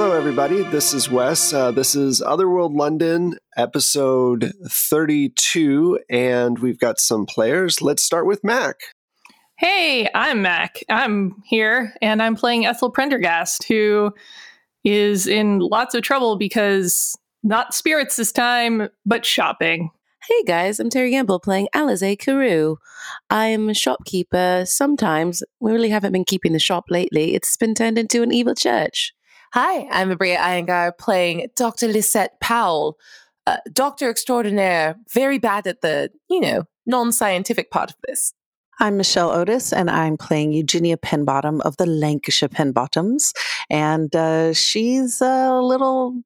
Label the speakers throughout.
Speaker 1: Hello, everybody. This is Wes. Uh, this is Otherworld London, episode 32, and we've got some players. Let's start with Mac.
Speaker 2: Hey, I'm Mac. I'm here, and I'm playing Ethel Prendergast, who is in lots of trouble because not spirits this time, but shopping.
Speaker 3: Hey guys, I'm Terry Gamble playing Alize Carew. I'm a shopkeeper. Sometimes we really haven't been keeping the shop lately. It's been turned into an evil church.
Speaker 4: Hi, I'm Abria Iyengar playing Dr. Lisette Powell, uh, doctor extraordinaire, very bad at the, you know, non scientific part of this.
Speaker 5: I'm Michelle Otis, and I'm playing Eugenia Penbottom of the Lancashire Penbottoms. And uh, she's a little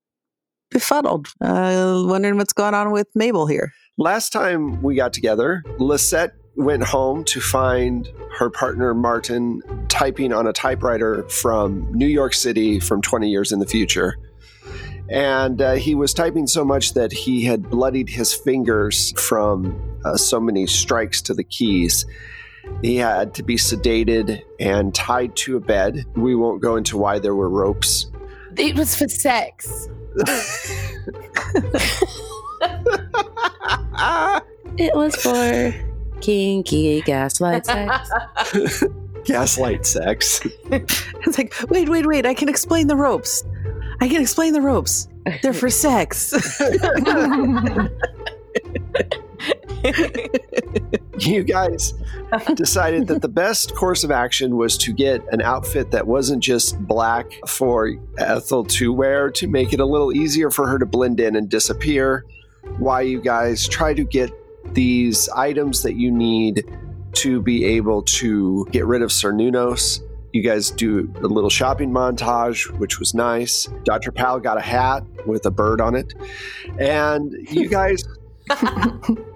Speaker 5: befuddled, uh, wondering what's going on with Mabel here.
Speaker 1: Last time we got together, Lisette went home to find her partner Martin typing on a typewriter from New York City from 20 years in the future. And uh, he was typing so much that he had bloodied his fingers from uh, so many strikes to the keys. He had to be sedated and tied to a bed. We won't go into why there were ropes.
Speaker 4: It was for sex.
Speaker 3: It was for kinky gaslight sex.
Speaker 1: Gaslight sex.
Speaker 5: It's like, wait, wait, wait, I can explain the ropes. I can explain the ropes. They're for sex.
Speaker 1: you guys decided that the best course of action was to get an outfit that wasn't just black for Ethel to wear to make it a little easier for her to blend in and disappear. Why you guys try to get these items that you need to be able to get rid of Cernunnos. You guys do a little shopping montage, which was nice. Dr. Powell got a hat with a bird on it. And you guys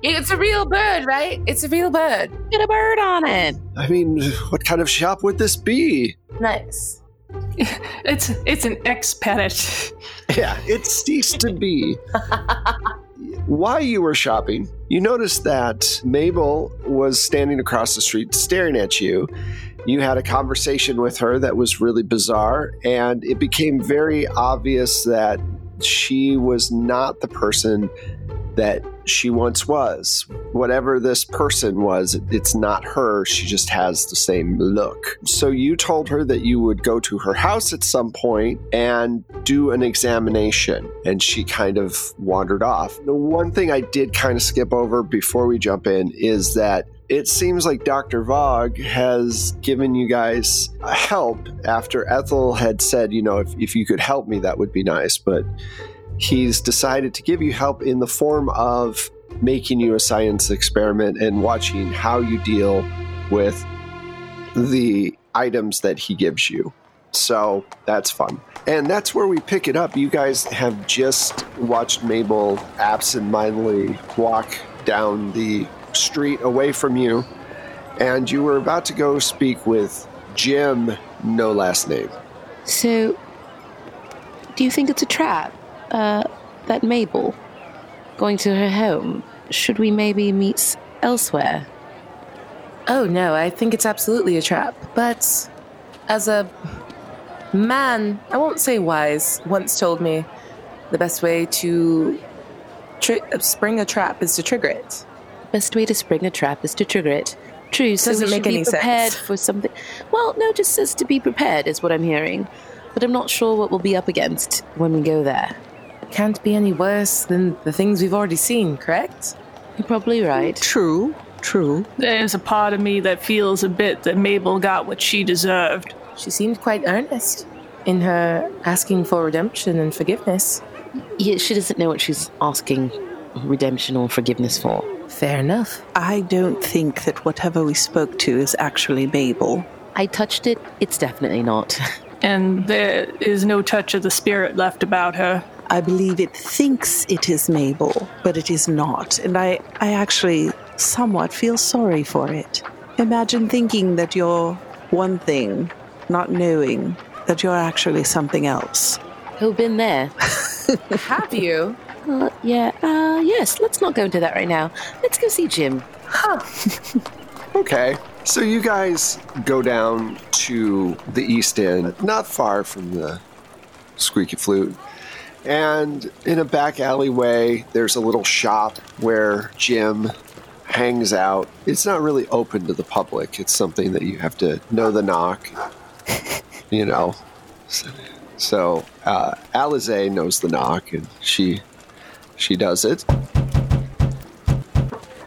Speaker 4: It's a real bird, right? It's a real bird.
Speaker 3: Get a bird on it.
Speaker 1: I mean, what kind of shop would this be?
Speaker 4: Nice.
Speaker 2: It's it's an expat.
Speaker 1: Yeah, it ceased to be. While you were shopping, you noticed that Mabel was standing across the street staring at you. You had a conversation with her that was really bizarre, and it became very obvious that she was not the person that she once was. Whatever this person was, it's not her. She just has the same look. So you told her that you would go to her house at some point and do an examination, and she kind of wandered off. The one thing I did kind of skip over before we jump in is that it seems like Dr. Vogue has given you guys help after Ethel had said, you know, if, if you could help me, that would be nice. But he's decided to give you help in the form of making you a science experiment and watching how you deal with the items that he gives you. So that's fun. And that's where we pick it up. You guys have just watched Mabel absentmindedly walk down the street away from you, and you were about to go speak with Jim, no last name.
Speaker 3: So, do you think it's a trap? Uh, that Mabel going to her home? Should we maybe meet elsewhere?
Speaker 4: Oh no, I think it's absolutely a trap. But as a man, I won't say wise, once told me the best way to tri- spring a trap is to trigger it.
Speaker 3: Best way to spring a trap is to trigger it. True, so
Speaker 4: Doesn't
Speaker 3: we
Speaker 4: make any
Speaker 3: be prepared
Speaker 4: sense.
Speaker 3: for something. Well, no, just says to be prepared is what I'm hearing. But I'm not sure what we'll be up against when we go there.
Speaker 4: Can't be any worse than the things we've already seen, correct?
Speaker 3: You're probably right.
Speaker 5: true, true.
Speaker 2: There's a part of me that feels a bit that Mabel got what she deserved.
Speaker 4: She seemed quite earnest in her asking for redemption and forgiveness.
Speaker 3: Yeah, she doesn't know what she's asking redemption or forgiveness for.
Speaker 4: Fair enough.
Speaker 5: I don't think that whatever we spoke to is actually Mabel.
Speaker 3: I touched it. It's definitely not.
Speaker 2: And there is no touch of the spirit left about her.
Speaker 5: I believe it thinks it is Mabel, but it is not. And I, I actually somewhat feel sorry for it. Imagine thinking that you're one thing, not knowing that you're actually something else.
Speaker 3: Who've been there?
Speaker 4: Have you?
Speaker 3: Uh, yeah. Uh, yes. Let's not go into that right now. Let's go see Jim. Huh.
Speaker 1: Okay. So you guys go down to the East End, not far from the squeaky flute. And in a back alleyway, there's a little shop where Jim hangs out. It's not really open to the public. It's something that you have to know the knock, you know. So, uh, Alize knows the knock, and she she does it.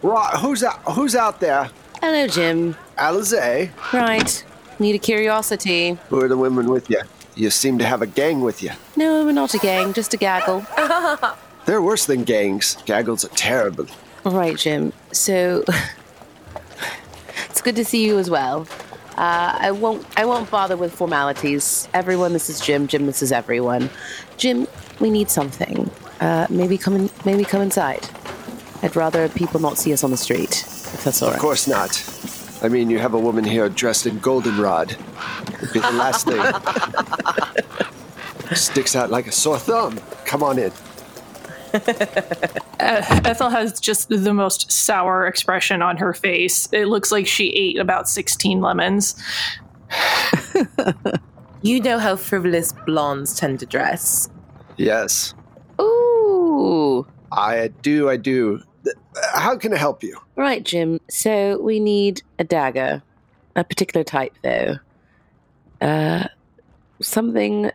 Speaker 1: Right, who's out? Who's out there?
Speaker 3: Hello, Jim.
Speaker 1: Alize.
Speaker 3: Right. Need a curiosity.
Speaker 1: Who are the women with you? You seem to have a gang with you.
Speaker 3: No, we're not a gang, just a gaggle.
Speaker 1: They're worse than gangs. Gaggles are terrible.
Speaker 3: All right, Jim. So it's good to see you as well. Uh, I won't. I won't bother with formalities. Everyone, this is Jim. Jim, this is everyone. Jim, we need something. Uh, maybe come in. Maybe come inside. I'd rather people not see us on the street, if that's all right.
Speaker 1: Of course not. I mean, you have a woman here dressed in goldenrod. It'd be the last thing. Sticks out like a sore thumb. Come on in.
Speaker 2: Ethel has just the most sour expression on her face. It looks like she ate about 16 lemons.
Speaker 4: You know how frivolous blondes tend to dress.
Speaker 1: Yes,
Speaker 3: Ooh.
Speaker 1: I do. I do. How can I help you?
Speaker 3: Right, Jim. So we need a dagger, a particular type, though. Uh, something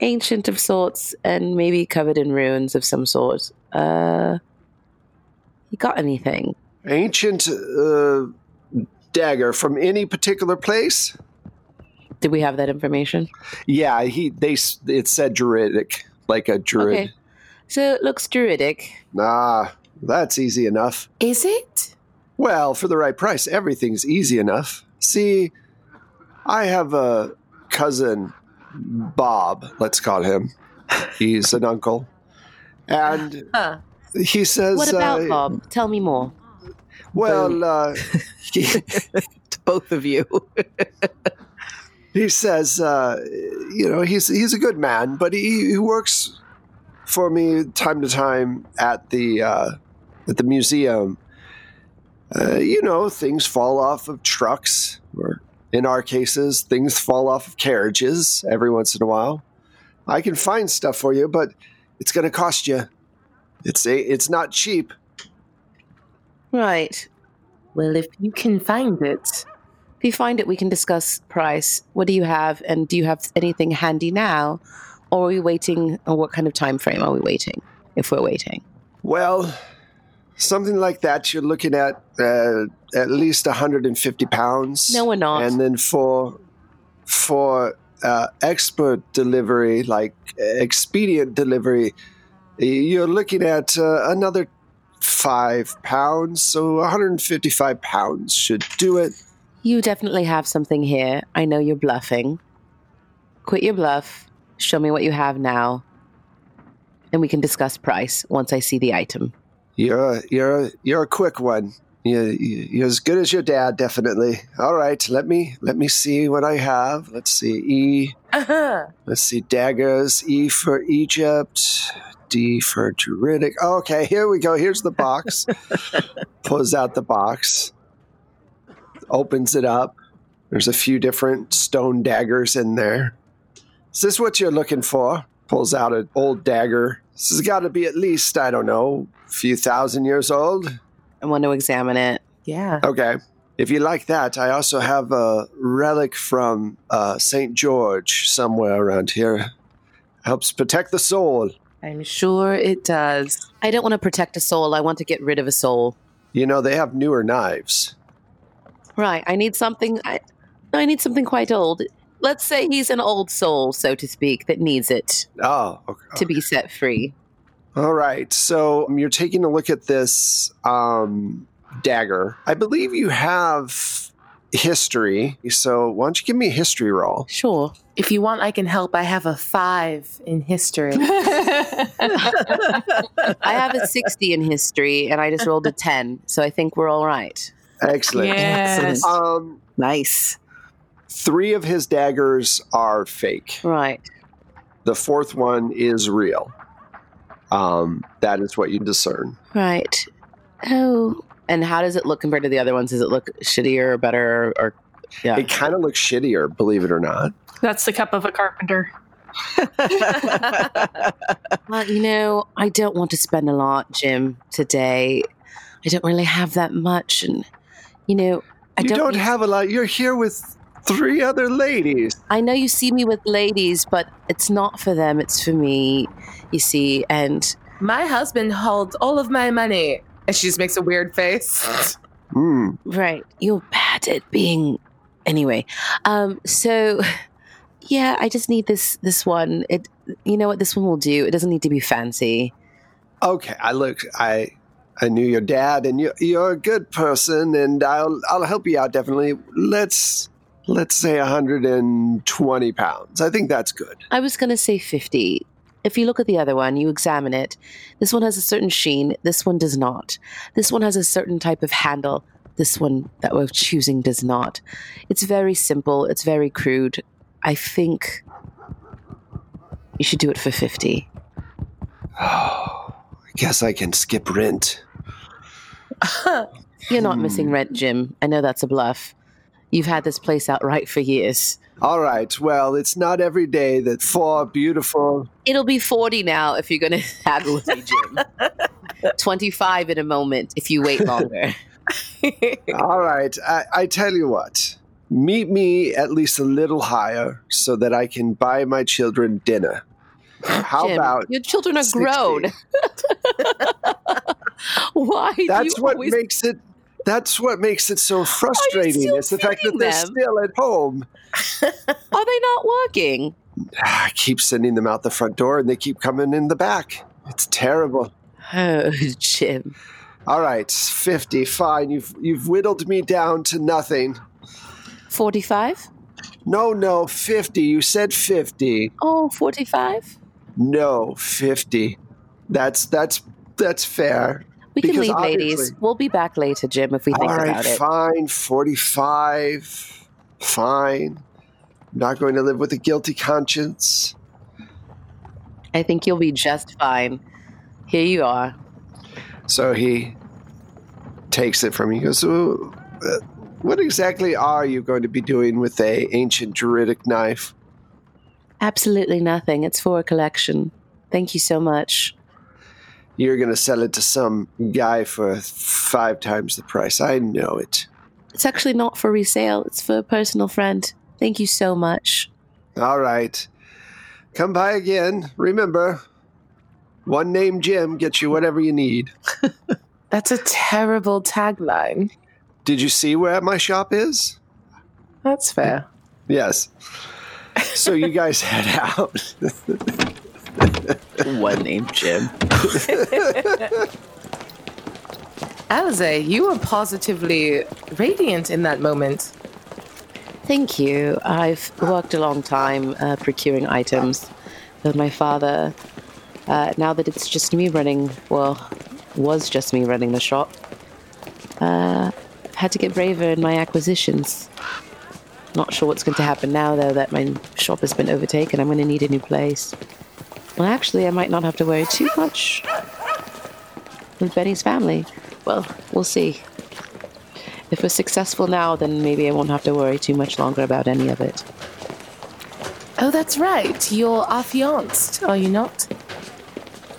Speaker 3: ancient of sorts, and maybe covered in ruins of some sort. Uh, you got anything?
Speaker 1: Ancient uh, dagger from any particular place?
Speaker 3: Did we have that information?
Speaker 1: Yeah, he. They. It said druidic, like a druid.
Speaker 3: Okay. So it looks druidic.
Speaker 1: Ah, that's easy enough.
Speaker 4: Is it?
Speaker 1: Well, for the right price, everything's easy enough. See, I have a cousin, Bob, let's call him. He's an uncle. And
Speaker 4: Huh.
Speaker 1: he says,
Speaker 3: What about
Speaker 1: uh,
Speaker 3: Bob? Tell me more.
Speaker 1: Well, uh, he,
Speaker 5: to both of you.
Speaker 1: he says, uh, you know, he's he's a good man, but he, he works for me time to time at the uh, at the museum. Uh, you know, things fall off of trucks, or in our cases, things fall off of carriages every once in a while. I can find stuff for you, but it's going to cost you. It's a, it's not cheap.
Speaker 3: Right.
Speaker 4: Well, if you can find it.
Speaker 3: If you find it, we can discuss price. What do you have, and do you have anything handy now, or are we waiting? Or what kind of time frame are we waiting? If we're waiting,
Speaker 1: Well, something like that, you're looking at uh, at least 150 pounds.
Speaker 3: no, we're not.
Speaker 1: And then for for uh, expert delivery, like expedient delivery, you're looking at uh, another five pounds. So 155 pounds should do it.
Speaker 3: you definitely have something here. I know you're bluffing. Quit your bluff. Show me what you have now, and we can discuss price once I see the item.
Speaker 1: You're you're you're a quick one. You, you- you're as good as your dad, definitely. All right, let me let me see what I have. Let's see, E.
Speaker 4: Uh-huh.
Speaker 1: Let's see, daggers. E for Egypt. D for Druidic. Okay, here we go. Here's the box. Pulls out the box. Opens it up. There's a few different stone daggers in there. Is this what you're looking for? Pulls out an old dagger. This has got to be at least, I don't know, a few thousand years old.
Speaker 3: I want to examine it.
Speaker 4: Yeah.
Speaker 1: Okay. If you like that, I also have a relic from uh, St. George somewhere around here. Helps protect the soul.
Speaker 4: I'm sure it does.
Speaker 3: I don't want to protect a soul. I want to get rid of a soul.
Speaker 1: You know, they have newer knives.
Speaker 3: Right. I need something. I, I need something quite old. Let's say he's an old soul, so to speak, that needs it
Speaker 1: Oh, okay.
Speaker 3: to be set free.
Speaker 1: All right. So um, you're taking a look at this um, dagger. I believe you have history. So why don't you give me a history roll?
Speaker 3: Sure.
Speaker 4: If you want, I can help. I have a five in history.
Speaker 3: I have a 60 in history, and I just rolled a 10, so I think we're all right.
Speaker 1: Excellent.
Speaker 2: yes.
Speaker 1: Um,
Speaker 5: Nice.
Speaker 1: Three of his daggers are fake.
Speaker 3: Right.
Speaker 1: The fourth one is real. Um, that is what you discern.
Speaker 3: Right. Oh. And how does it look compared to the other ones? Does it look shittier or better? Or, yeah.
Speaker 1: It kind of looks shittier, believe it or not.
Speaker 2: That's the cup of a carpenter.
Speaker 3: Well, you know, I don't want to spend a lot, Jim, today. I don't really have that much, and you know, I
Speaker 1: you
Speaker 3: don't.
Speaker 1: don't have a lot. You're here with three other ladies.
Speaker 3: I know you see me with ladies, but it's not for them. It's for me. You see, and
Speaker 4: My husband holds all of my money. And she just makes a weird face.
Speaker 1: Hmm.
Speaker 3: right, you're bad at being. Anyway, um, so yeah, I just need this this one. It, you know what, this one will do. It doesn't need to be fancy.
Speaker 1: Okay, I look. I I knew your dad, and you, you're a good person, and I'll I'll help you out definitely. Let's let's say 120 pounds. I think that's good.
Speaker 3: I was going to say 50. If you look at the other one, you examine it. This one has a certain sheen. This one does not. This one has a certain type of handle. This one that we're choosing does not. It's very simple. It's very crude. I think you should do it for 50.
Speaker 1: Oh, I guess I can skip rent.
Speaker 3: You're not
Speaker 1: Hmm.
Speaker 3: missing rent, Jim. I know that's a bluff. You've had this place outright for years.
Speaker 1: All right. Well, it's not every day that four beautiful.
Speaker 3: It'll be 40 now if you're going to with me, Jim. 25 in a moment if you wait longer.
Speaker 1: All right. I, I tell you what. Meet me at least a little higher so that I can buy my children dinner. How
Speaker 3: Jim,
Speaker 1: about
Speaker 3: your children are
Speaker 1: 60?
Speaker 3: grown? Why? do
Speaker 1: That's
Speaker 3: you
Speaker 1: what
Speaker 3: always-
Speaker 1: makes it. That's what makes it so frustrating. It's the fact that they're
Speaker 3: them?
Speaker 1: still at home.
Speaker 3: Are they not working?
Speaker 1: Ah, I keep sending them out the front door, and they keep coming in the back. It's terrible.
Speaker 3: Oh, Jim.
Speaker 1: All right, fifty. Fine. You've you've whittled me down to nothing.
Speaker 3: 45?
Speaker 1: No, no, fifty. You said fifty.
Speaker 3: Oh, 45?
Speaker 1: No, fifty. That's that's that's fair.
Speaker 3: We can leave, ladies. We'll be back later, Jim, if we think
Speaker 1: All right,
Speaker 3: about it.
Speaker 1: fine. Forty-five. Fine. I'm not going to live with a guilty conscience.
Speaker 3: I think you'll be just fine. Here you are.
Speaker 1: So he takes it from you. He goes, "Oh, uh, "What exactly are you going to be doing with a ancient druidic knife?"
Speaker 3: Absolutely nothing. It's for a collection. Thank you so much.
Speaker 1: You're going to sell it to some guy for five times the price. I know it.
Speaker 3: It's actually not for resale, it's for a personal friend. Thank you so much.
Speaker 1: All right. Come by again. Remember, one name Jim gets you whatever you need.
Speaker 4: That's a terrible tagline.
Speaker 1: Did you see where my shop is?
Speaker 4: That's fair.
Speaker 1: Yes. So you guys head out.
Speaker 3: One name, Jim.
Speaker 4: Alize, you were positively radiant in that moment.
Speaker 3: Thank you. I've worked a long time uh, procuring items with my father. Uh, now that it's just me running, well, was just me running the shop, uh, had to get braver in my acquisitions. Not sure what's going to happen now, though, that my shop has been overtaken. I'm going to need a new place. Well, actually, I might not have to worry too much with Benny's family. Well, we'll see. If we're successful now, then maybe I won't have to worry too much longer about any of it.
Speaker 4: Oh, that's right. You're affianced, are you not?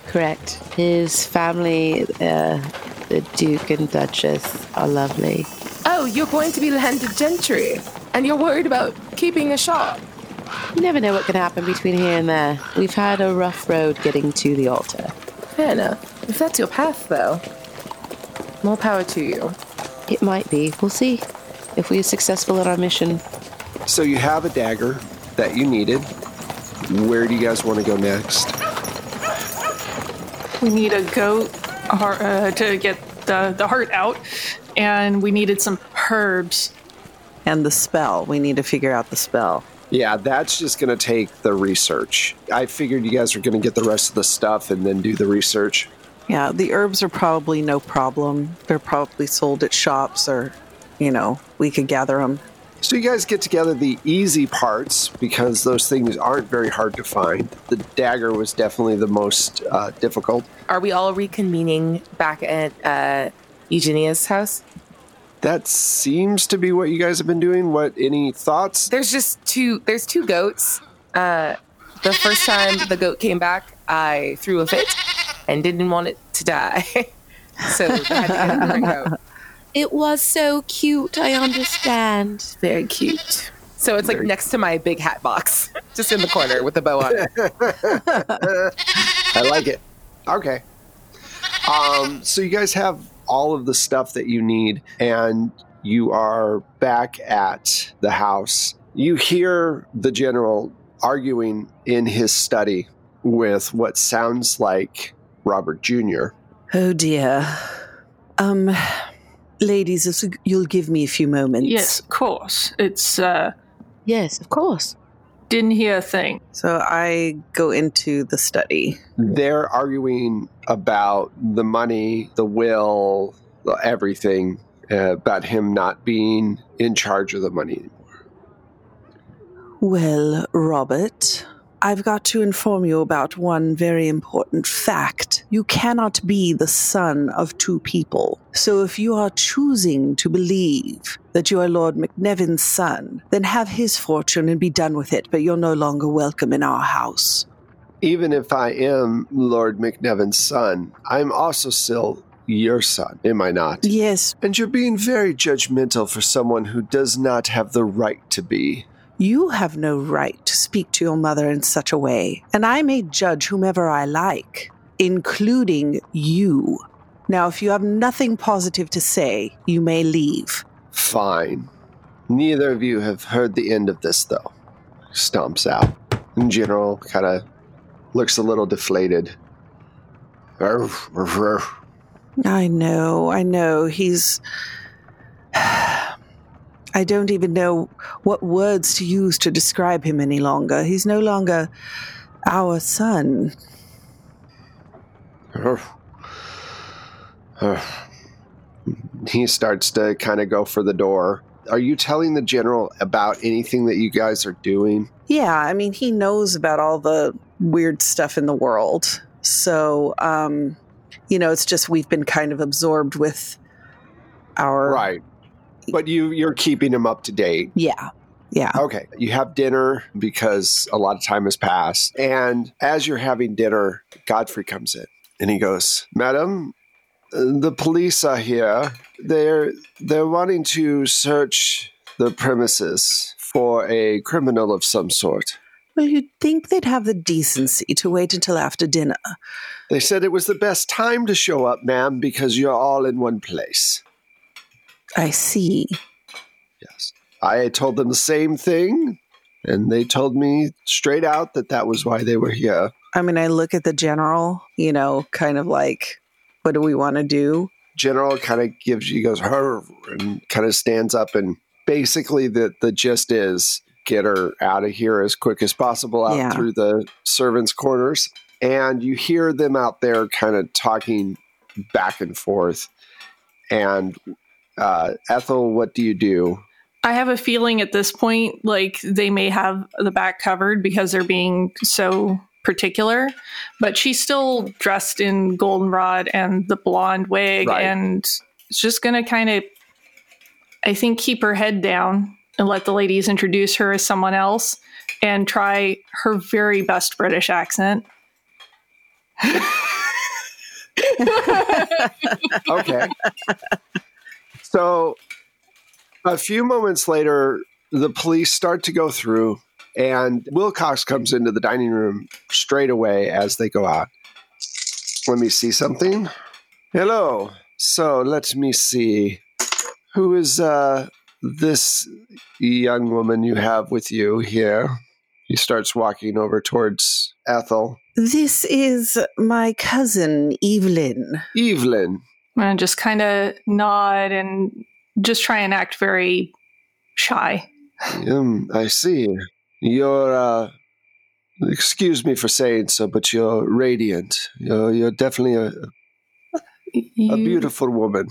Speaker 3: Correct. His family, uh, the Duke and Duchess, are lovely.
Speaker 4: Oh, you're going to be landed gentry, and you're worried about keeping a shop.
Speaker 3: You never know what can happen between here and there. We've had a rough road getting to the altar.
Speaker 4: Fair enough. If that's your path, though, more power to you.
Speaker 3: It might be. We'll see. If we are successful in our mission,
Speaker 1: so you have a dagger that you needed. Where do you guys want to go next?
Speaker 2: We need a goat heart, uh, to get the, the heart out, and we needed some herbs.
Speaker 5: And the spell. We need to figure out the spell.
Speaker 1: Yeah, that's just going to take the research. I figured you guys were going to get the rest of the stuff and then do the research.
Speaker 5: Yeah, the herbs are probably no problem. They're probably sold at shops or, you know, we could gather them.
Speaker 1: So you guys get together the easy parts because those things aren't very hard to find. The dagger was definitely the most uh, difficult.
Speaker 4: Are we all reconvening back at uh, Eugenia's house?
Speaker 1: That seems to be what you guys have been doing. What any thoughts?
Speaker 4: There's just two. There's two goats. Uh, the first time the goat came back, I threw a fit and didn't want it to die. so I had to get a goat.
Speaker 3: It was so cute. I understand.
Speaker 4: Very cute. So it's like
Speaker 1: Very-
Speaker 4: next to my big hat box, just in the corner with the bow on it.
Speaker 1: I like it. Okay. Um, so you guys have all of the stuff that you need, and you are back at the house. You hear the general arguing in his study with what sounds like Robert Jr.
Speaker 5: Oh dear. Um, ladies, you'll give me a few moments.
Speaker 2: Yes, of course. It's uh
Speaker 3: Yes, of course.
Speaker 2: Didn't hear a thing.
Speaker 5: So I go into the study.
Speaker 1: They're arguing about the money, the will, everything, uh, about him not being in charge of the money. Anymore.
Speaker 5: Well, Robert, I've got to inform you about one very important fact. You cannot be the son of two people. So if you are choosing to believe that you are Lord McNevin's son, then have his fortune and be done with it, but you're no longer welcome in our house.
Speaker 1: Even if I am Lord McNevin's son, I'm also still your son, am I not?
Speaker 5: Yes,
Speaker 1: And you're being very judgmental for someone who does not have the right to be.
Speaker 5: You have no right to speak to your mother in such a way, and I may judge whomever I like, including you. Now, if you have nothing positive to say, you may leave.
Speaker 1: Fine. Neither of you have heard the end of this, though. Stomps out. In general, kind of looks a little deflated.
Speaker 5: I know, I know. He's. I don't even know what words to use to describe him any longer. He's no longer our son.
Speaker 1: Arf. He starts to kind of go for the door. Are you telling the general about anything that you guys are doing?
Speaker 5: Yeah, I mean, he knows about all the weird stuff in the world. So, um, you know, it's just we've been kind of absorbed with our.
Speaker 1: Right. But you you're keeping him up to date.
Speaker 5: Yeah. Yeah.
Speaker 1: Okay. You have dinner because a lot of time has passed. And as you're having dinner, Godfrey comes in and he goes, Madam, the police are here. They're they're wanting to search the premises for a criminal of some sort.
Speaker 5: Well, you'd think they'd have the decency to wait until after dinner.
Speaker 1: They said it was the best time to show up, ma'am, because you're all in one place.
Speaker 5: I see.
Speaker 1: Yes. I told them the same thing, and they told me straight out that that was why they were here.
Speaker 5: I mean, I look at the general, you know, kind of like, what do we want to do?
Speaker 1: General kind of gives you goes her and kind of stands up and basically the the gist is get her out of here as quick as possible out
Speaker 5: Yeah.
Speaker 1: through the servants' quarters. And you hear them out there kind of talking back and forth. And uh, Ethel, what do you do?
Speaker 2: I have a feeling at this point, like they may have the back covered because they're being so particular, but she's still dressed in goldenrod and the blonde wig,
Speaker 1: Right.
Speaker 2: and it's just gonna kind of, I think, keep her head down and let the ladies introduce her as someone else and try her very best British accent.
Speaker 1: Okay. so a few moments later, the police start to go through, and Wilcox comes into the dining room straight away as they go out. Let me see something. Hello. So let me see. Who is uh, this young woman you have with you here? He starts walking over towards Ethel.
Speaker 5: This is my cousin, Evelyn.
Speaker 1: Evelyn.
Speaker 2: And just kind of nod and just try and act very shy.
Speaker 1: Um, I see. You're, uh, excuse me for saying so, but you're radiant. You're, you're definitely a, a beautiful woman.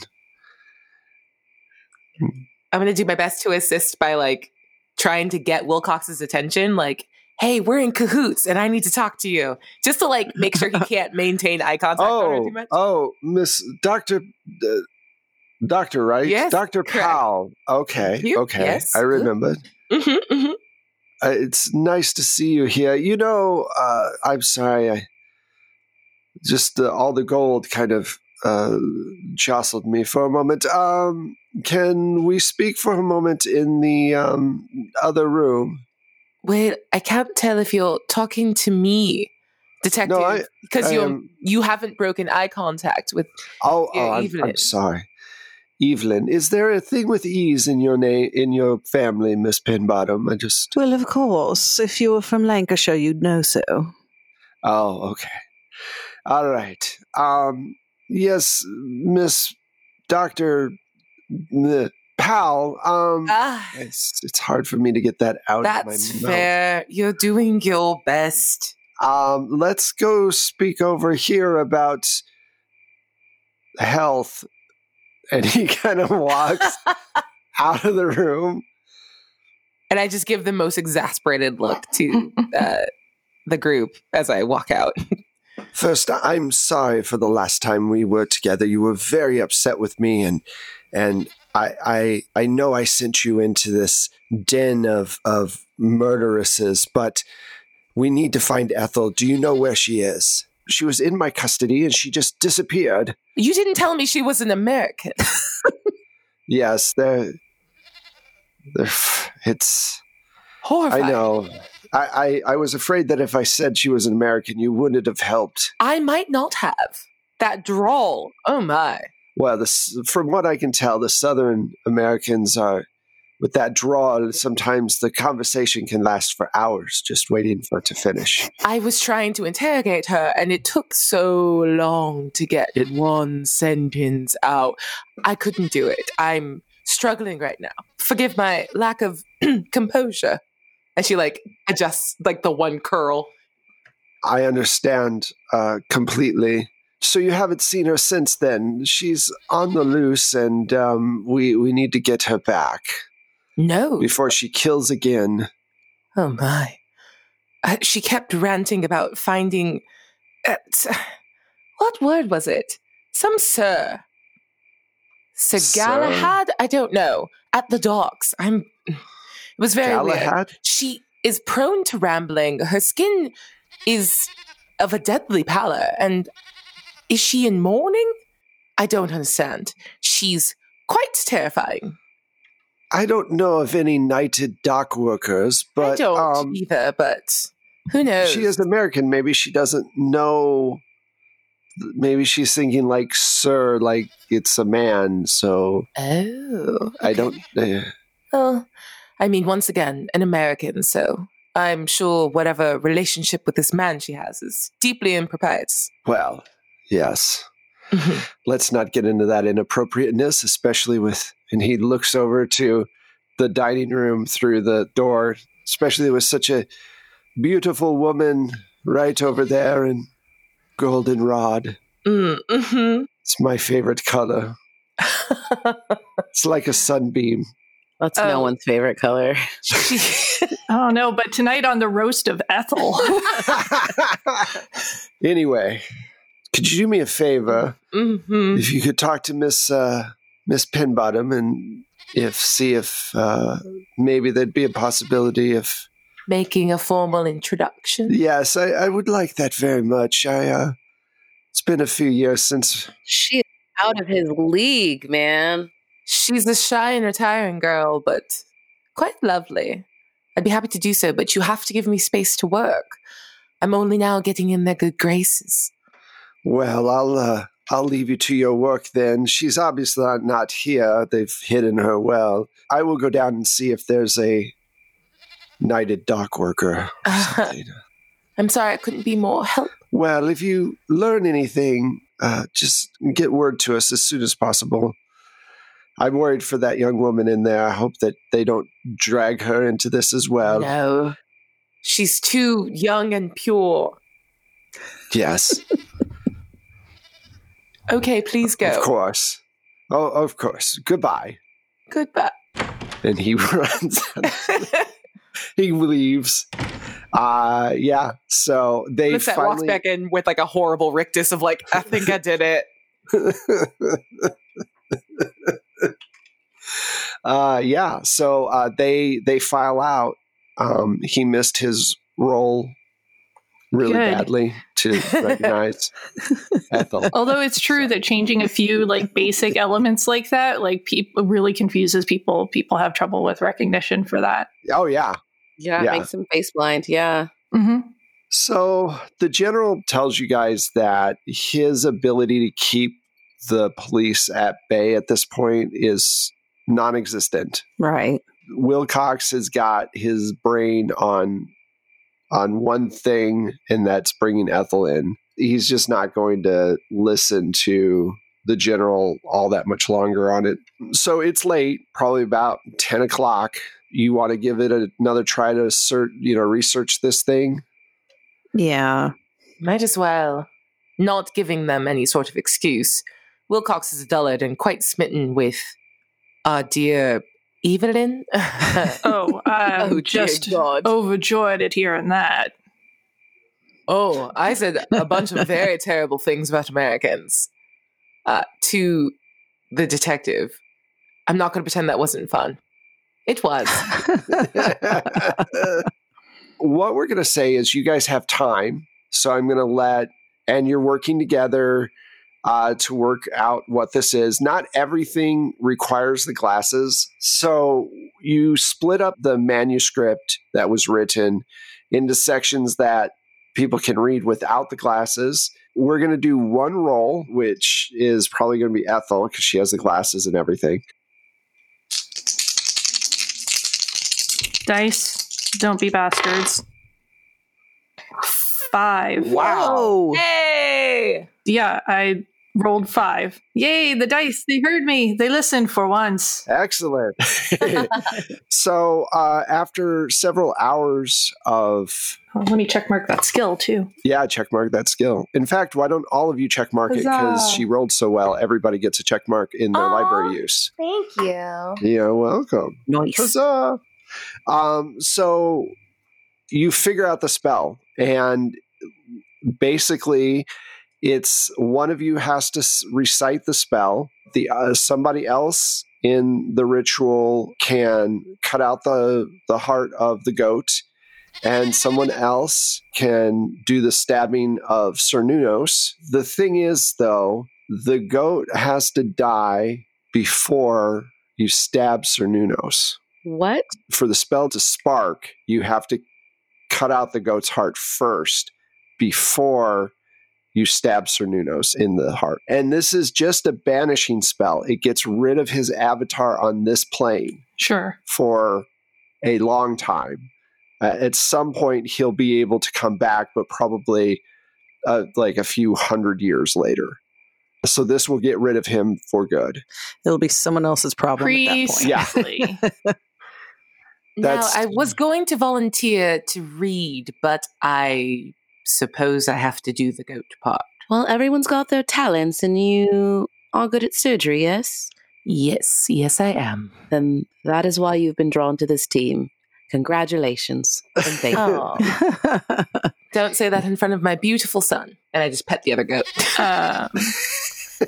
Speaker 4: I'm going to do my best to assist by like trying to get Wilcox's attention. Like, hey, we're in cahoots and I need to talk to you. Just to like make sure he can't maintain eye contact
Speaker 1: Oh,
Speaker 4: too much.
Speaker 1: oh, Miss Doctor, uh, Doctor, right?
Speaker 4: Yes,
Speaker 1: Doctor. Powell. Okay,
Speaker 4: You-
Speaker 1: okay,
Speaker 4: yes,
Speaker 1: I remember.
Speaker 4: Mhm, mhm.
Speaker 1: uh, it's nice to see you here. You know, uh, I'm sorry, I just uh, all the gold kind of uh, jostled me for a moment. Um, can we speak for a moment in the um, other room?
Speaker 4: Wait, I can't tell if you're talking to me, detective,
Speaker 1: No, I-
Speaker 4: because
Speaker 1: I
Speaker 4: you
Speaker 1: am-
Speaker 4: you haven't broken eye contact with.
Speaker 1: Oh,
Speaker 4: Yeah,
Speaker 1: oh I'm, I'm
Speaker 4: Evelyn.
Speaker 1: sorry. Evelyn, is there a thing with ease in your name in your family, Miss Penbottom? I just
Speaker 5: Well, of course, if you were from Lancashire, you'd know so.
Speaker 1: Oh, okay. All right. Um yes, Miss Doctor Powell, um
Speaker 4: Ah,
Speaker 1: it's it's hard for me to get that out
Speaker 4: that's
Speaker 1: of my mouth.
Speaker 4: fair. You're doing your best.
Speaker 1: Um let's go speak over here about health. And he kind of walks out of the room.
Speaker 4: And I just give the most exasperated look to uh, the group as I walk out.
Speaker 1: First, I'm sorry for the last time we were together. You were very upset with me, and and I I I know I sent you into this den of of murderesses, but we need to find Ethel. Do you know where she is? She was in my custody, and she just disappeared.
Speaker 4: You didn't tell me she was an American.
Speaker 1: Yes, there. There. It's.
Speaker 4: Horrifying.
Speaker 1: I know. I, I I was afraid that if I said she was an American, you wouldn't have helped.
Speaker 4: I might not have. That drawl. Oh my.
Speaker 1: Well, from what I can tell, the Southern Americans are, with that drawl, sometimes the conversation can last for hours just waiting for it to finish.
Speaker 4: I was trying to interrogate her and it took so long to get
Speaker 1: It-
Speaker 4: one sentence out. I couldn't do it. I'm struggling right now. Forgive my lack of composure. And she like adjusts like the one curl.
Speaker 1: I understand uh, completely. So you haven't seen her since then. She's on the loose, and um, we we need to get her back
Speaker 4: No.
Speaker 1: before she kills again.
Speaker 4: Oh my. Uh, she kept ranting about finding. Uh, t- what word was it? Some sir. Sir
Speaker 1: Sir?
Speaker 4: Galahad? I don't know. At the docks. I'm. It was very weird. She is prone to rambling. Her skin is of a deadly pallor. And is she in mourning? I don't understand. She's quite terrifying.
Speaker 1: I don't know of any knighted dock workers, but
Speaker 4: I don't
Speaker 1: um,
Speaker 4: either, but who knows?
Speaker 1: she is American. Maybe she doesn't know. Maybe she's thinking like "sir," like it's a man. So
Speaker 4: Oh.
Speaker 1: I don't. Uh,
Speaker 4: Well, I mean, once again, an American, so I'm sure whatever relationship with this man she has is deeply impropriety.
Speaker 1: well, yes. Let's not get into that inappropriateness, especially with. And he looks over to the dining room through the door, especially with such a beautiful woman right over there in goldenrod.
Speaker 4: mm-hmm.
Speaker 1: It's my favorite color. It's like a sunbeam.
Speaker 3: That's
Speaker 4: Oh.
Speaker 3: no one's favorite color.
Speaker 2: Oh no, but tonight on the roast of Ethel.
Speaker 1: anyway, could you do me a favor?
Speaker 4: hmm
Speaker 1: If you could talk to Miss uh, Miss Penbottom and if see if uh, maybe there'd be a possibility of
Speaker 4: Making a formal introduction.
Speaker 1: yes, I, I would like that very much. I uh, it's been a few years since
Speaker 3: She's out of his league, man.
Speaker 4: She's a shy and retiring girl, but quite lovely. I'd be happy to do so, but you have to give me space to work. I'm only now getting in their good graces.
Speaker 1: Well, I'll uh, I'll leave you to your work then. She's obviously not- here. They've hidden her well. I will go down and see if there's a knighted dock worker. or something.
Speaker 4: I'm sorry I couldn't be more help.
Speaker 1: Well, if you learn anything, uh, just get word to us as soon as possible. I'm worried for that young woman in there. I hope that they don't drag her into this as well.
Speaker 4: no. She's too young and pure.
Speaker 1: Yes,
Speaker 4: Okay, please go.
Speaker 1: of course. Oh, of course. Goodbye.
Speaker 4: Goodbye.
Speaker 1: And he runs. he leaves. Uh yeah. So they
Speaker 4: Lisette walks
Speaker 1: finally
Speaker 4: back in with like a horrible rictus of like, I think I did it.
Speaker 1: uh yeah so uh they they file out Um, he missed his role really
Speaker 2: Good.
Speaker 1: badly to recognize Ethel.
Speaker 2: Although it's true that changing a few like basic elements like that, like people really confuses people. People have trouble with recognition for that.
Speaker 1: Oh, yeah.
Speaker 3: Yeah,
Speaker 1: Yeah.
Speaker 3: it makes them face blind. Yeah.
Speaker 2: hmm
Speaker 1: So the general tells you guys that his ability to keep the police at bay at this point is non existent.
Speaker 5: Right.
Speaker 1: Wilcox has got his brain on on one thing, and that's bringing Ethel in. He's just not going to listen to the general all that much longer on it. So it's late, probably about ten o'clock. You want to give it another try to cert, you know, research this thing.
Speaker 5: Yeah.
Speaker 4: Might as well. Not giving them any sort of excuse. Wilcox is a dullard and quite smitten with our dear Evelyn.
Speaker 2: Oh, I'm
Speaker 4: Oh,
Speaker 2: just
Speaker 4: God.
Speaker 2: overjoyed at hearing that.
Speaker 4: Oh, I said a bunch of very terrible things about Americans uh, to the detective. I'm not going to pretend that wasn't fun. It was.
Speaker 1: what we're going to say is you guys have time. So I'm going to let, and you're working together uh, to work out what this is. Not everything requires the glasses. So you split up the manuscript that was written into sections that people can read without the glasses. We're going to do one roll, which is probably going to be Ethel because she has the glasses and everything.
Speaker 2: Dice, don't be bastards. Five.
Speaker 5: Wow.
Speaker 4: hey!
Speaker 2: Yeah, I rolled five. Yay, the dice. They heard me. They listened for once.
Speaker 1: Excellent. so, uh, after several hours of,
Speaker 2: Oh, let me check mark that skill too.
Speaker 1: yeah, check mark that skill. In fact, why don't all of you check mark it because she rolled so well? Everybody gets a check mark in their
Speaker 6: Aw.
Speaker 1: library use.
Speaker 6: Thank you.
Speaker 1: You're welcome.
Speaker 5: Nice.
Speaker 1: Huzzah! Um, so you figure out the spell, and basically, it's one of you has to recite the spell. The uh, somebody else in the ritual can cut out the the heart of the goat, and someone else can do the stabbing of Cernunnos. The thing is, though, the goat has to die before you stab Cernunnos
Speaker 3: What?
Speaker 1: for the spell to spark, you have to cut out the goat's heart first before you stab Cernunnos in the heart. And this is just a banishing spell. It gets rid of his avatar on this plane
Speaker 2: Sure.
Speaker 1: for a long time. Uh, at some point, he'll be able to come back, but probably uh, like a few hundred years later. So this will get rid of him for good.
Speaker 5: It'll be someone else's problem at that point.
Speaker 1: Yeah.
Speaker 2: Precisely.
Speaker 4: Now,
Speaker 1: That's-
Speaker 4: I was going to volunteer to read, but I suppose I have to do the goat part.
Speaker 3: Well, everyone's got their talents, and you are good at surgery, yes?
Speaker 4: Yes, yes, I am.
Speaker 3: Then that is why you've been drawn to this team. Congratulations. And thank you.
Speaker 4: Don't say that in front of my beautiful son. And I just pet the other goat.
Speaker 2: um,
Speaker 3: So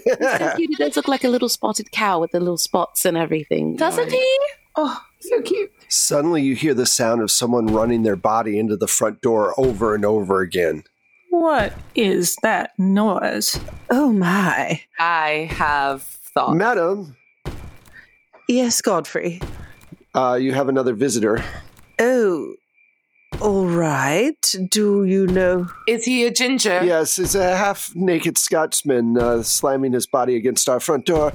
Speaker 3: cute. It does look like a little spotted cow with the little spots and everything.
Speaker 4: Doesn't he? Oh, so cute.
Speaker 1: Suddenly, you hear the sound of someone running their body into the front door over and over again.
Speaker 2: what is that noise?
Speaker 5: oh my.
Speaker 4: I have thought.
Speaker 1: Madam,
Speaker 5: Yes, Godfrey.
Speaker 1: uh, you have another visitor.
Speaker 5: Oh, all right. Do you know?
Speaker 4: Is he a ginger?
Speaker 1: Yes, it's a half naked Scotsman uh, slamming his body against our front door.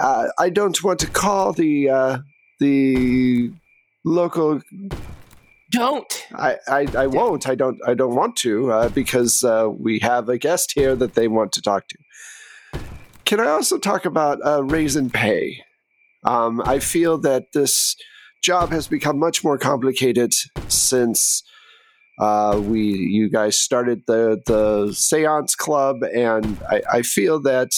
Speaker 1: Uh, I don't want to call the uh, the local.
Speaker 4: Don't.
Speaker 1: I, I, I won't. I don't. I don't want to uh, because uh, we have a guest here that they want to talk to. Can I also talk about uh, raise in pay? Um, I feel that this job has become much more complicated since uh, we you guys started the the seance club, and I, I feel that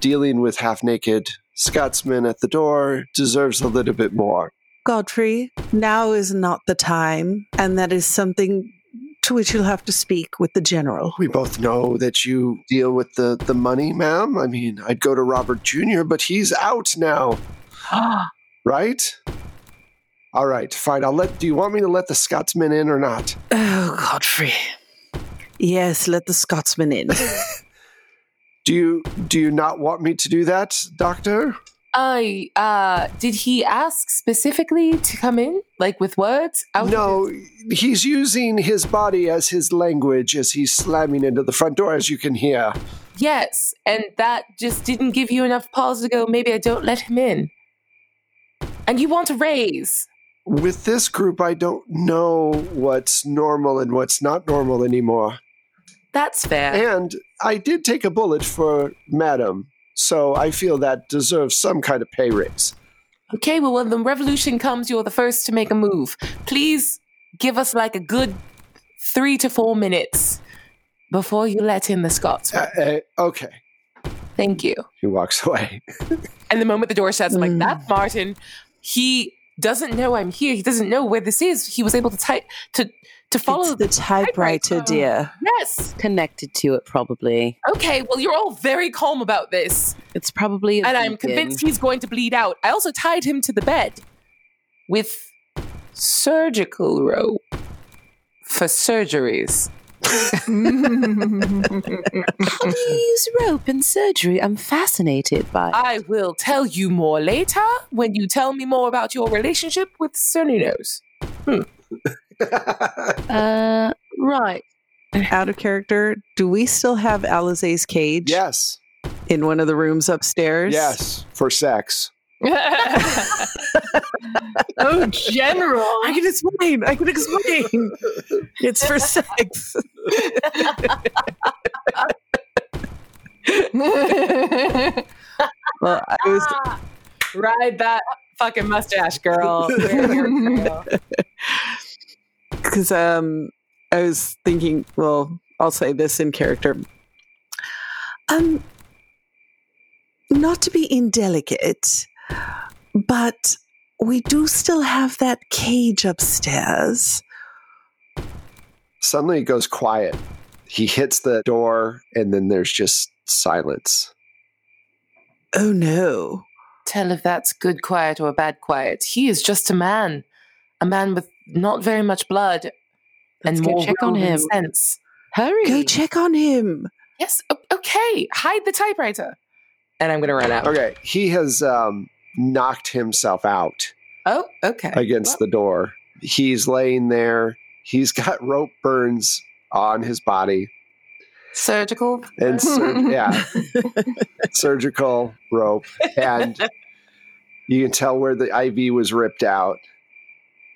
Speaker 1: dealing with half naked Scotsmen at the door deserves a little bit more.
Speaker 5: Godfrey, now is not the time, and that is something to which you'll have to speak with the general.
Speaker 1: We both know that you deal with the, the money, ma'am. I mean, I'd go to Robert Jr., but he's out now, right? All right, fine. I'll let. Do you want me to let the Scotsman in or not?
Speaker 4: Oh, Godfrey.
Speaker 5: Yes, let the Scotsman in.
Speaker 1: Do you do you not want me to do that, Doctor?
Speaker 4: I uh did he ask specifically to come in? Like with words?
Speaker 1: No,
Speaker 4: his-
Speaker 1: he's using his body as his language as he's slamming into the front door, as you can hear.
Speaker 4: Yes. And that just didn't give you enough pause to go, maybe I don't let him in. And you want a raise.
Speaker 1: With this group, I don't know what's normal and what's not normal anymore.
Speaker 4: That's fair.
Speaker 1: And I did take a bullet for Madam, so I feel that deserves some kind of pay raise.
Speaker 4: Okay, well, when the revolution comes, you're the first to make a move. Please give us like a good three to four minutes before you let in the Scots.
Speaker 1: Uh, uh, okay.
Speaker 4: Thank you.
Speaker 1: He walks away.
Speaker 4: And the moment the door shuts, I'm like,
Speaker 5: Mm.
Speaker 4: that's Martin. He doesn't know I'm here. He doesn't know where this is. He was able to type to to follow
Speaker 5: it's the typewriter,
Speaker 4: typewriter.
Speaker 5: dear.
Speaker 4: Yes.
Speaker 3: Connected to it, probably.
Speaker 4: Okay. Well, you're all very calm about this,
Speaker 3: It's probably. a
Speaker 4: and I'm convinced he's going to bleed out. I also tied him to the bed with surgical rope for surgeries.
Speaker 3: How do you use rope in surgery? I'm fascinated by.
Speaker 4: I will tell you more later when you tell me more about your relationship with Cernunnos.
Speaker 3: Uh, right.
Speaker 5: Out of character, do we still have Alizé's cage
Speaker 1: yes,
Speaker 5: in one of the rooms upstairs?
Speaker 1: yes, for sex.
Speaker 2: oh, General.
Speaker 5: I can explain. I can explain. it's for sex. Well, I was
Speaker 4: Ah, ride that fucking mustache, girl. We're here for you.
Speaker 5: because um I was thinking, well, I'll say this in character. Um not to be indelicate, but we do still have that cage upstairs.
Speaker 1: Suddenly it goes quiet. He hits the door, and then there's just silence.
Speaker 5: Oh no.
Speaker 4: Tell if that's good quiet or bad quiet. He is just a man, a man with not very much blood
Speaker 3: Let's
Speaker 4: and
Speaker 3: go
Speaker 4: more
Speaker 3: check on him.
Speaker 4: sense.
Speaker 3: Hurry.
Speaker 5: Go check on him.
Speaker 4: Yes, okay. Hide the typewriter. And I'm gonna run out.
Speaker 1: Okay, he has um, knocked himself out
Speaker 4: Oh, okay.
Speaker 1: against the door. He's laying there. He's got rope burns on his body,
Speaker 4: Surgical.
Speaker 1: and sur- yeah, surgical rope, and you can tell where the IV was ripped out.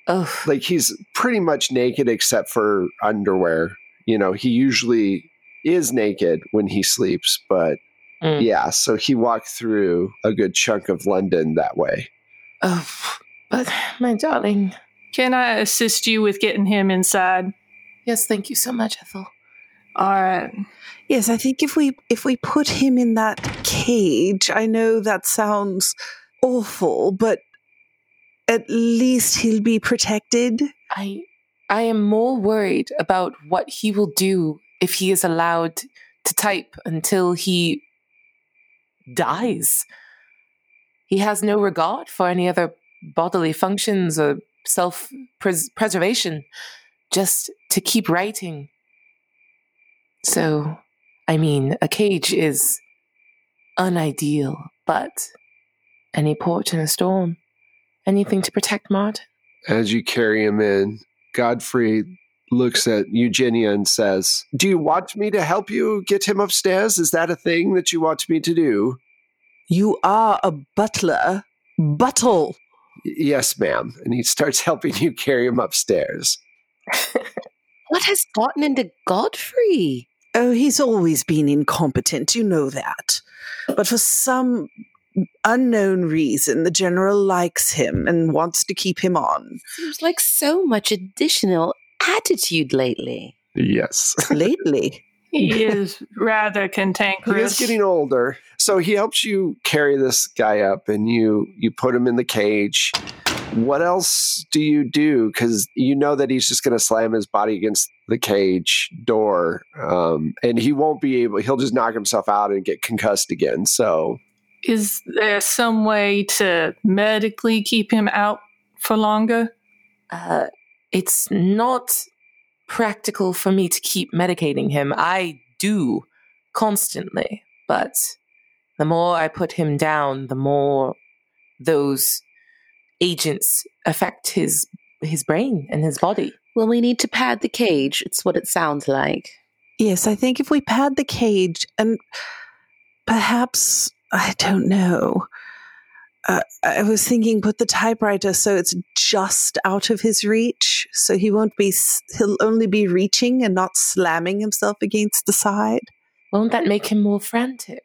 Speaker 4: Oh,
Speaker 1: Like he's pretty much naked except for underwear. You know, he usually is naked when he sleeps, but
Speaker 4: Mm.
Speaker 1: yeah, so he walked through a good chunk of London that way.
Speaker 4: oh, but my darling.
Speaker 2: Can I assist you with getting him inside?
Speaker 4: Yes, thank you so much, Ethel.
Speaker 2: All right.
Speaker 5: Yes, I think if we if we put him in that cage, I know that sounds awful, but at least he'll be protected.
Speaker 4: I I am more worried about what he will do if he is allowed to type until he dies. He has no regard for any other bodily functions or self pres- preservation, just to keep writing. So, I mean, a cage is unideal, but any port in a storm, anything to protect Martin.
Speaker 1: As you carry him in, Godfrey looks at Eugenia and says, Do you want me to help you get him upstairs? Is that a thing that you want me to do?
Speaker 5: You are a butler. Buttle.
Speaker 1: Yes, ma'am. And he starts helping you carry him upstairs.
Speaker 3: What has gotten into Godfrey?
Speaker 5: Oh, he's always been incompetent, you know that. But for some unknown reason, the general likes him and wants to keep him on.
Speaker 3: Seems like so much additional attitude lately.
Speaker 1: Yes.
Speaker 5: Lately.
Speaker 2: He is rather cantankerous.
Speaker 1: He
Speaker 2: cantankerous.
Speaker 1: is getting older. So he helps you carry this guy up and you you put him in the cage. What else do you do? Because you know that he's just going to slam his body against the cage door, um, and he won't be able. He'll just knock himself out and get concussed again. So
Speaker 2: Is there some way to medically keep him out for longer?
Speaker 4: Uh, it's not practical for me to keep medicating him. I do constantly, but the more I put him down, the more those agents affect his his brain and his body.
Speaker 3: Well, we need to pad the cage. It's what it sounds like.
Speaker 5: Yes, I think if we pad the cage and perhaps, I don't know. Uh, I was thinking put the typewriter so it's just out of his reach, so he won't be he'll only be reaching and not slamming himself against the side.
Speaker 4: Won't that make him more frantic?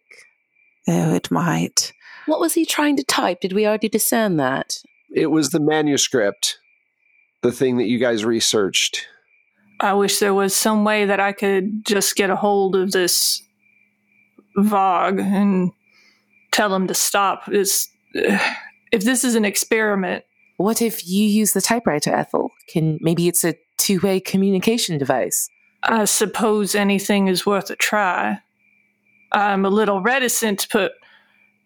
Speaker 5: Oh, it might.
Speaker 3: What was he trying to type? Did we already discern that?
Speaker 1: It was the manuscript, the thing that you guys researched.
Speaker 2: I wish there was some way that I could just get a hold of this Vogue and tell him to stop. This, if this is an experiment,
Speaker 4: What if you use the typewriter, Ethel? Can maybe it's a two-way communication device?
Speaker 2: I suppose anything is worth a try. I'm a little reticent to put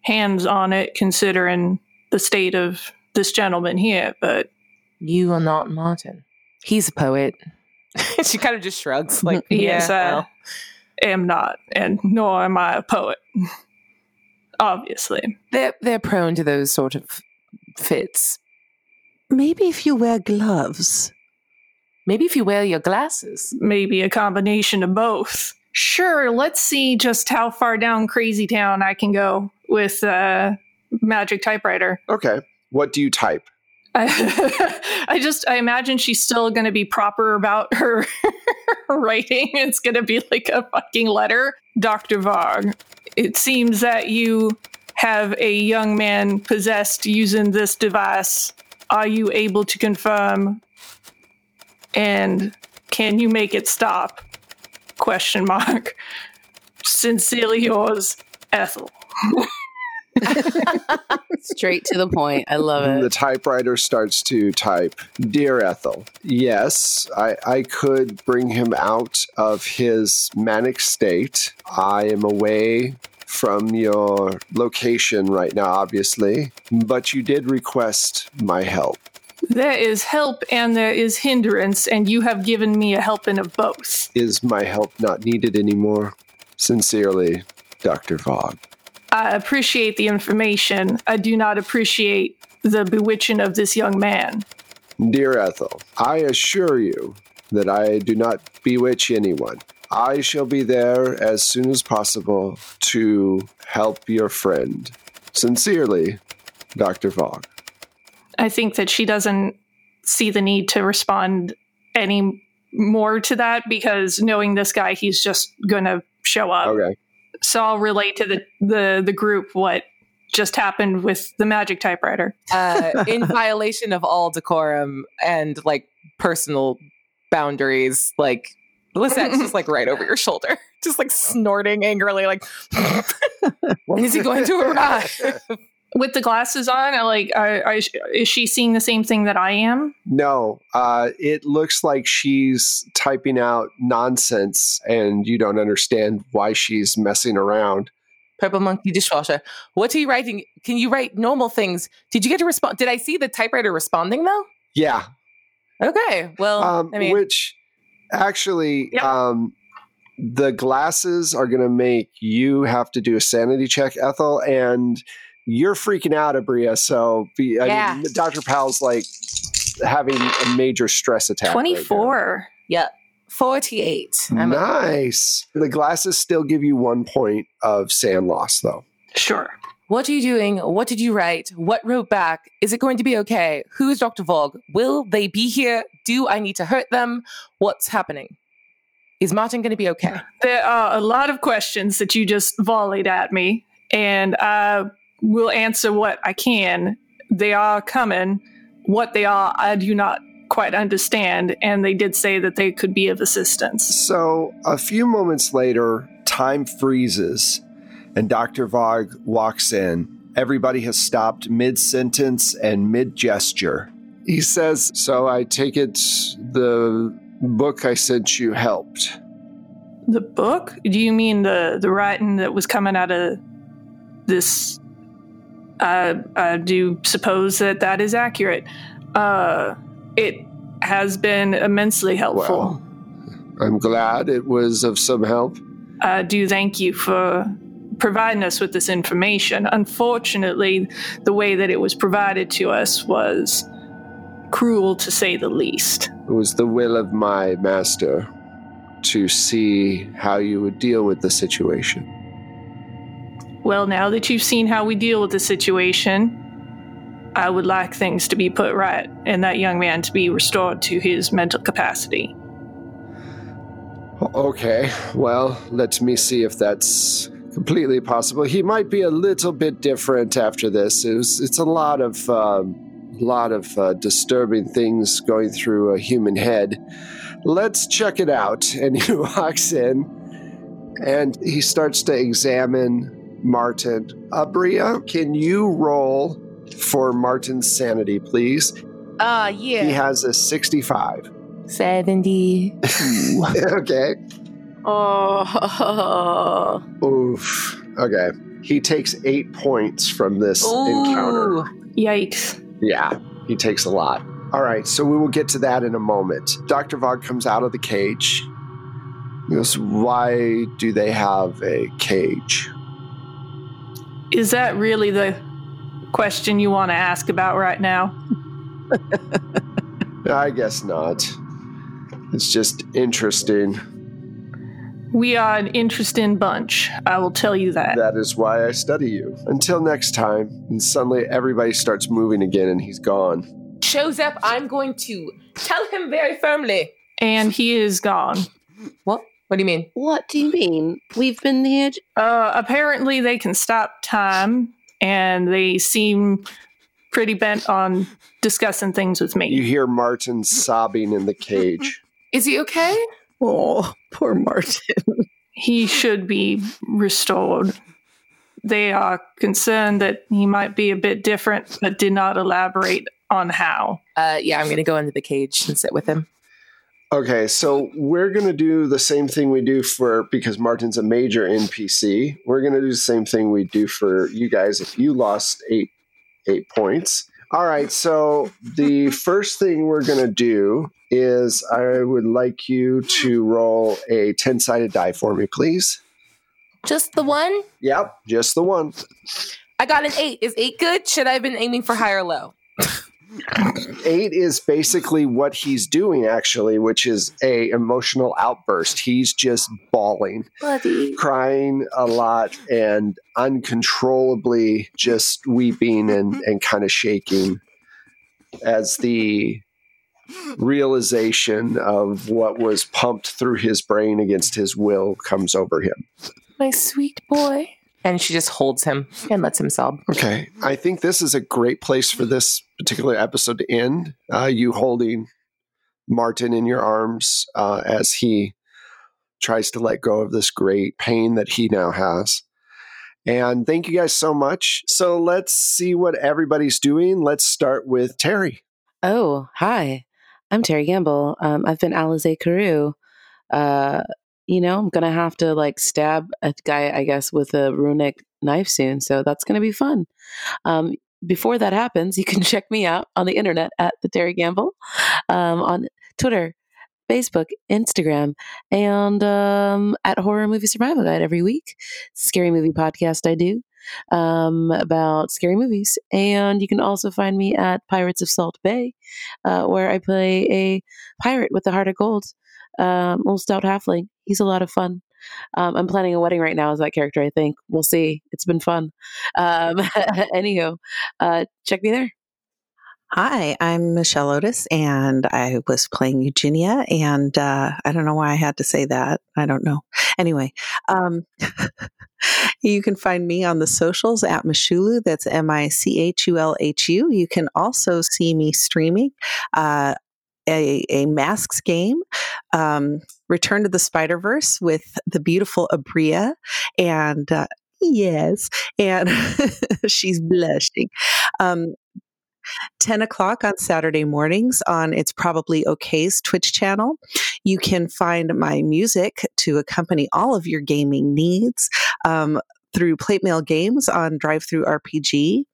Speaker 2: hands on it considering the state of this gentleman here, but
Speaker 4: You are not Martin. He's a poet. she kind of just shrugs, like,
Speaker 2: yes,
Speaker 4: yeah,
Speaker 2: I
Speaker 4: well.
Speaker 2: am not, and nor am I a poet. Obviously.
Speaker 4: they're they're prone to those sort of fits.
Speaker 5: Maybe if you wear gloves.
Speaker 4: Maybe if you wear your glasses.
Speaker 2: maybe a combination of both. Sure, let's see just how far down Crazy Town I can go with uh, Magic Typewriter.
Speaker 1: Okay. What do you type?
Speaker 2: I, I just I imagine she's still going to be proper about her writing. It's going to be like a fucking letter, Doctor Varg. It seems that you have a young man possessed using this device. Are you able to confirm? And can you make it stop? Question mark. Sincerely yours, Ethel.
Speaker 3: Straight to the point. I love it.
Speaker 1: The typewriter starts to type Dear Ethel, yes, I, I could bring him out of his manic state. I am away from your location right now, obviously, but you did request my help.
Speaker 2: There is help and there is hindrance, and you have given me a helping of both.
Speaker 1: Is my help not needed anymore? Sincerely, Dr. Vog.
Speaker 2: I appreciate the information. I do not appreciate the bewitching of this young man.
Speaker 1: Dear Ethel, I assure you that I do not bewitch anyone. I shall be there as soon as possible to help your friend. Sincerely, Dr. Vog.
Speaker 2: I think that she doesn't see the need to respond any more to that because knowing this guy, he's just going to show up.
Speaker 1: Okay.
Speaker 2: So I'll relate to the, the, the group what just happened with the magic typewriter.
Speaker 4: Uh, in violation of all decorum and like personal boundaries, like Lisette's just like right over your shoulder, just like snorting angrily, like when is he going to arrive?
Speaker 2: With the glasses on, I like, I, I, is she seeing the same thing that I am?
Speaker 1: No, uh, it looks like she's typing out nonsense and you don't understand why she's messing around.
Speaker 4: Purple monkey dishwasher. What are you writing? Can you write normal things? Did you get to respond? Did I see the typewriter responding though?
Speaker 1: Yeah.
Speaker 4: Okay. Well,
Speaker 1: Um,
Speaker 4: I mean,
Speaker 1: which actually,
Speaker 2: Yep.
Speaker 1: um, the glasses are going to make you have to do a sanity check, Ethel, and you're freaking out, Abria. So, be, I
Speaker 4: Yeah.
Speaker 1: mean, Dr. Powell's like having a major stress attack. right now.
Speaker 2: 24.
Speaker 4: yeah, forty-eight. I'm a-
Speaker 1: nice. The glasses still give you one point of SAN loss, though.
Speaker 2: Sure.
Speaker 4: What are you doing? What did you write? What wrote back? Is it going to be okay? Who is Dr. Vogue? Will they be here? Do I need to hurt them? What's happening? Is Martin going to be okay?
Speaker 2: There are a lot of questions that you just volleyed at me, and I will answer what I can. They are coming. What they are, I do not quite understand, and they did say that they could be of assistance.
Speaker 1: So, a few moments later, time freezes and Dr. Varg walks in. Everybody has stopped mid sentence and mid gesture. He says, So I take it the book I sent you helped.
Speaker 2: The book? Do you mean the the writing that was coming out of this? I I do suppose that that is accurate. Uh, it has been immensely helpful.
Speaker 1: Well, I'm glad it was of some help.
Speaker 2: I do thank you for providing us with this information. Unfortunately, the way that it was provided to us was cruel to say the least.
Speaker 1: It was the will of my master to see how you would deal with the situation.
Speaker 2: Well, now that you've seen how we deal with the situation, I would like things to be put right and that young man to be restored to his mental capacity.
Speaker 1: Okay, well, let me see if that's completely possible. He might be a little bit different after this. It was, it's a lot of um, lot of uh, disturbing things going through a human head. Let's check it out. And he walks in, and he starts to examine Martin. Abria, can you roll for Martin's sanity, please?
Speaker 4: Ah,
Speaker 1: He
Speaker 4: yeah.
Speaker 1: He has a 65.
Speaker 4: 70.
Speaker 1: okay.
Speaker 3: Oh,
Speaker 1: Oof. Okay. He takes eight points from this encounter.
Speaker 2: Yikes.
Speaker 1: Yeah, he takes a lot. All right, so we will get to that in a moment. Dr. Vog comes out of the cage. He goes, Why do they have a cage?
Speaker 2: Is that really the question you want to ask about right now?
Speaker 1: I guess not. It's just interesting.
Speaker 2: We are an interesting bunch. I will tell you that.
Speaker 1: That is why I study you. Until next time. And suddenly everybody starts moving again and he's gone.
Speaker 4: Shows up, I'm going to tell him very firmly.
Speaker 2: And he is gone.
Speaker 4: What? What do you mean?
Speaker 3: what do you mean? We've been here.
Speaker 2: Uh, apparently, they can stop time, and they seem pretty bent on discussing things with me.
Speaker 1: You hear Martin sobbing in the cage.
Speaker 4: Is he okay?
Speaker 5: Oh, poor Martin.
Speaker 2: He should be restored. They are concerned that he might be a bit different, but did not elaborate on how.
Speaker 4: Uh, yeah, I'm going to go into the cage and sit with him.
Speaker 1: Okay, so we're going to do the same thing we do for because Martin's a major NPC. We're going to do the same thing we do for you guys if you lost 8 8 points. All right, so the first thing we're going to do is I would like you to roll a 10-sided die for me, please.
Speaker 4: Just the one?
Speaker 1: Yep, just the one.
Speaker 4: I got an eight. Is eight good? Should I have been aiming for high or low?
Speaker 1: 8 is basically what he's doing actually, which is a emotional outburst. He's just bawling.
Speaker 4: Bloody.
Speaker 1: crying a lot and uncontrollably just weeping and, and kind of shaking as the realization of what was pumped through his brain against his will comes over him.
Speaker 4: My sweet boy. And she just holds him and lets him sob.
Speaker 1: Okay, I think this is a great place for this particular episode to end. Uh, you holding Martin in your arms uh, as he tries to let go of this great pain that he now has. And thank you guys so much. So let's see what everybody's doing. Let's start with Terry.
Speaker 3: Oh, hi. I'm Terry Gamble. Um, I've been Alize Carew. Uh, you know, I'm gonna have to like stab a guy, I guess, with a runic knife soon. So that's gonna be fun. Um, before that happens, you can check me out on the internet at the Terry Gamble, um, on Twitter, Facebook, Instagram, and um, at Horror Movie Survival Guide every week. Scary movie podcast I do um, about scary movies. And you can also find me at Pirates of Salt Bay, uh, where I play a pirate with a heart of gold, um, little stout halfling. He's a lot of fun. Um, I'm planning a wedding right now as that character, I think. We'll see. It's been fun. Um, anywho, uh, check me there.
Speaker 5: Hi, I'm Michelle Otis, and I was playing Eugenia. And uh, I don't know why I had to say that. I don't know. Anyway, um, you can find me on the socials at Michulhu. That's M I C H U L H U. You can also see me streaming uh, a, a masks game, um, Return to the Spider Verse with the beautiful Abria. And uh, yes, and she's blushing. Um, 10 o'clock on Saturday mornings on It's Probably OK's Twitch channel. You can find my music to accompany all of your gaming needs um, through Plate Mail Games on DriveThruRPG.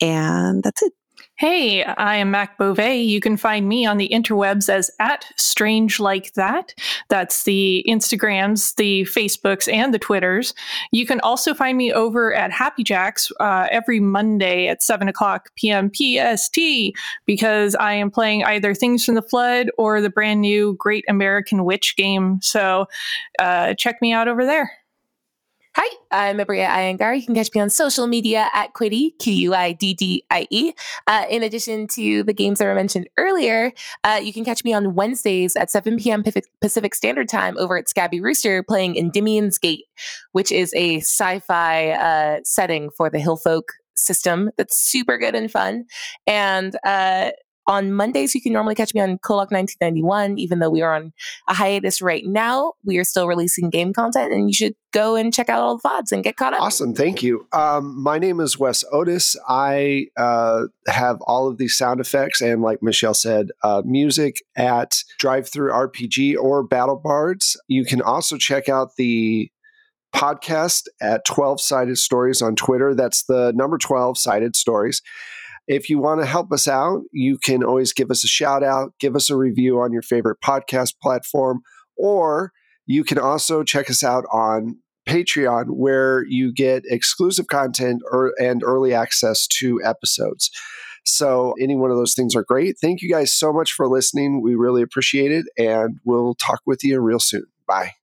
Speaker 5: And that's it.
Speaker 2: Hey, I am Mac Beauvais. You can find me on the interwebs as at Strange Like That. That's the Instagrams, the Facebooks, and the Twitters. You can also find me over at Happy Jacks uh, every Monday at 7 o'clock p.m. PST because I am playing either Things from the Flood or the brand new Great American Witch game. So uh, check me out over there.
Speaker 4: Hi, I'm Abria Iyengar. You can catch me on social media at Quiddie, Q U I D D I E. Uh, in addition to the games that were mentioned earlier, uh, you can catch me on Wednesdays at 7 p.m. Pacific Standard Time over at Scabby Rooster playing Endymion's Gate, which is a sci fi uh, setting for the Hillfolk system that's super good and fun. And uh, on Mondays, you can normally catch me on Kolok 1991, even though we are on a hiatus right now. We are still releasing game content, and you should go and check out all the VODs and get caught up.
Speaker 1: Awesome. Thank you. Um, my name is Wes Otis. I uh, have all of these sound effects and, like Michelle said, uh, music at DriveThruRPG or Battle Bards. You can also check out the podcast at 12 Sided Stories on Twitter. That's the number 12 Sided Stories. If you want to help us out, you can always give us a shout out, give us a review on your favorite podcast platform, or you can also check us out on Patreon, where you get exclusive content or, and early access to episodes. So, any one of those things are great. Thank you guys so much for listening. We really appreciate it, and we'll talk with you real soon. Bye.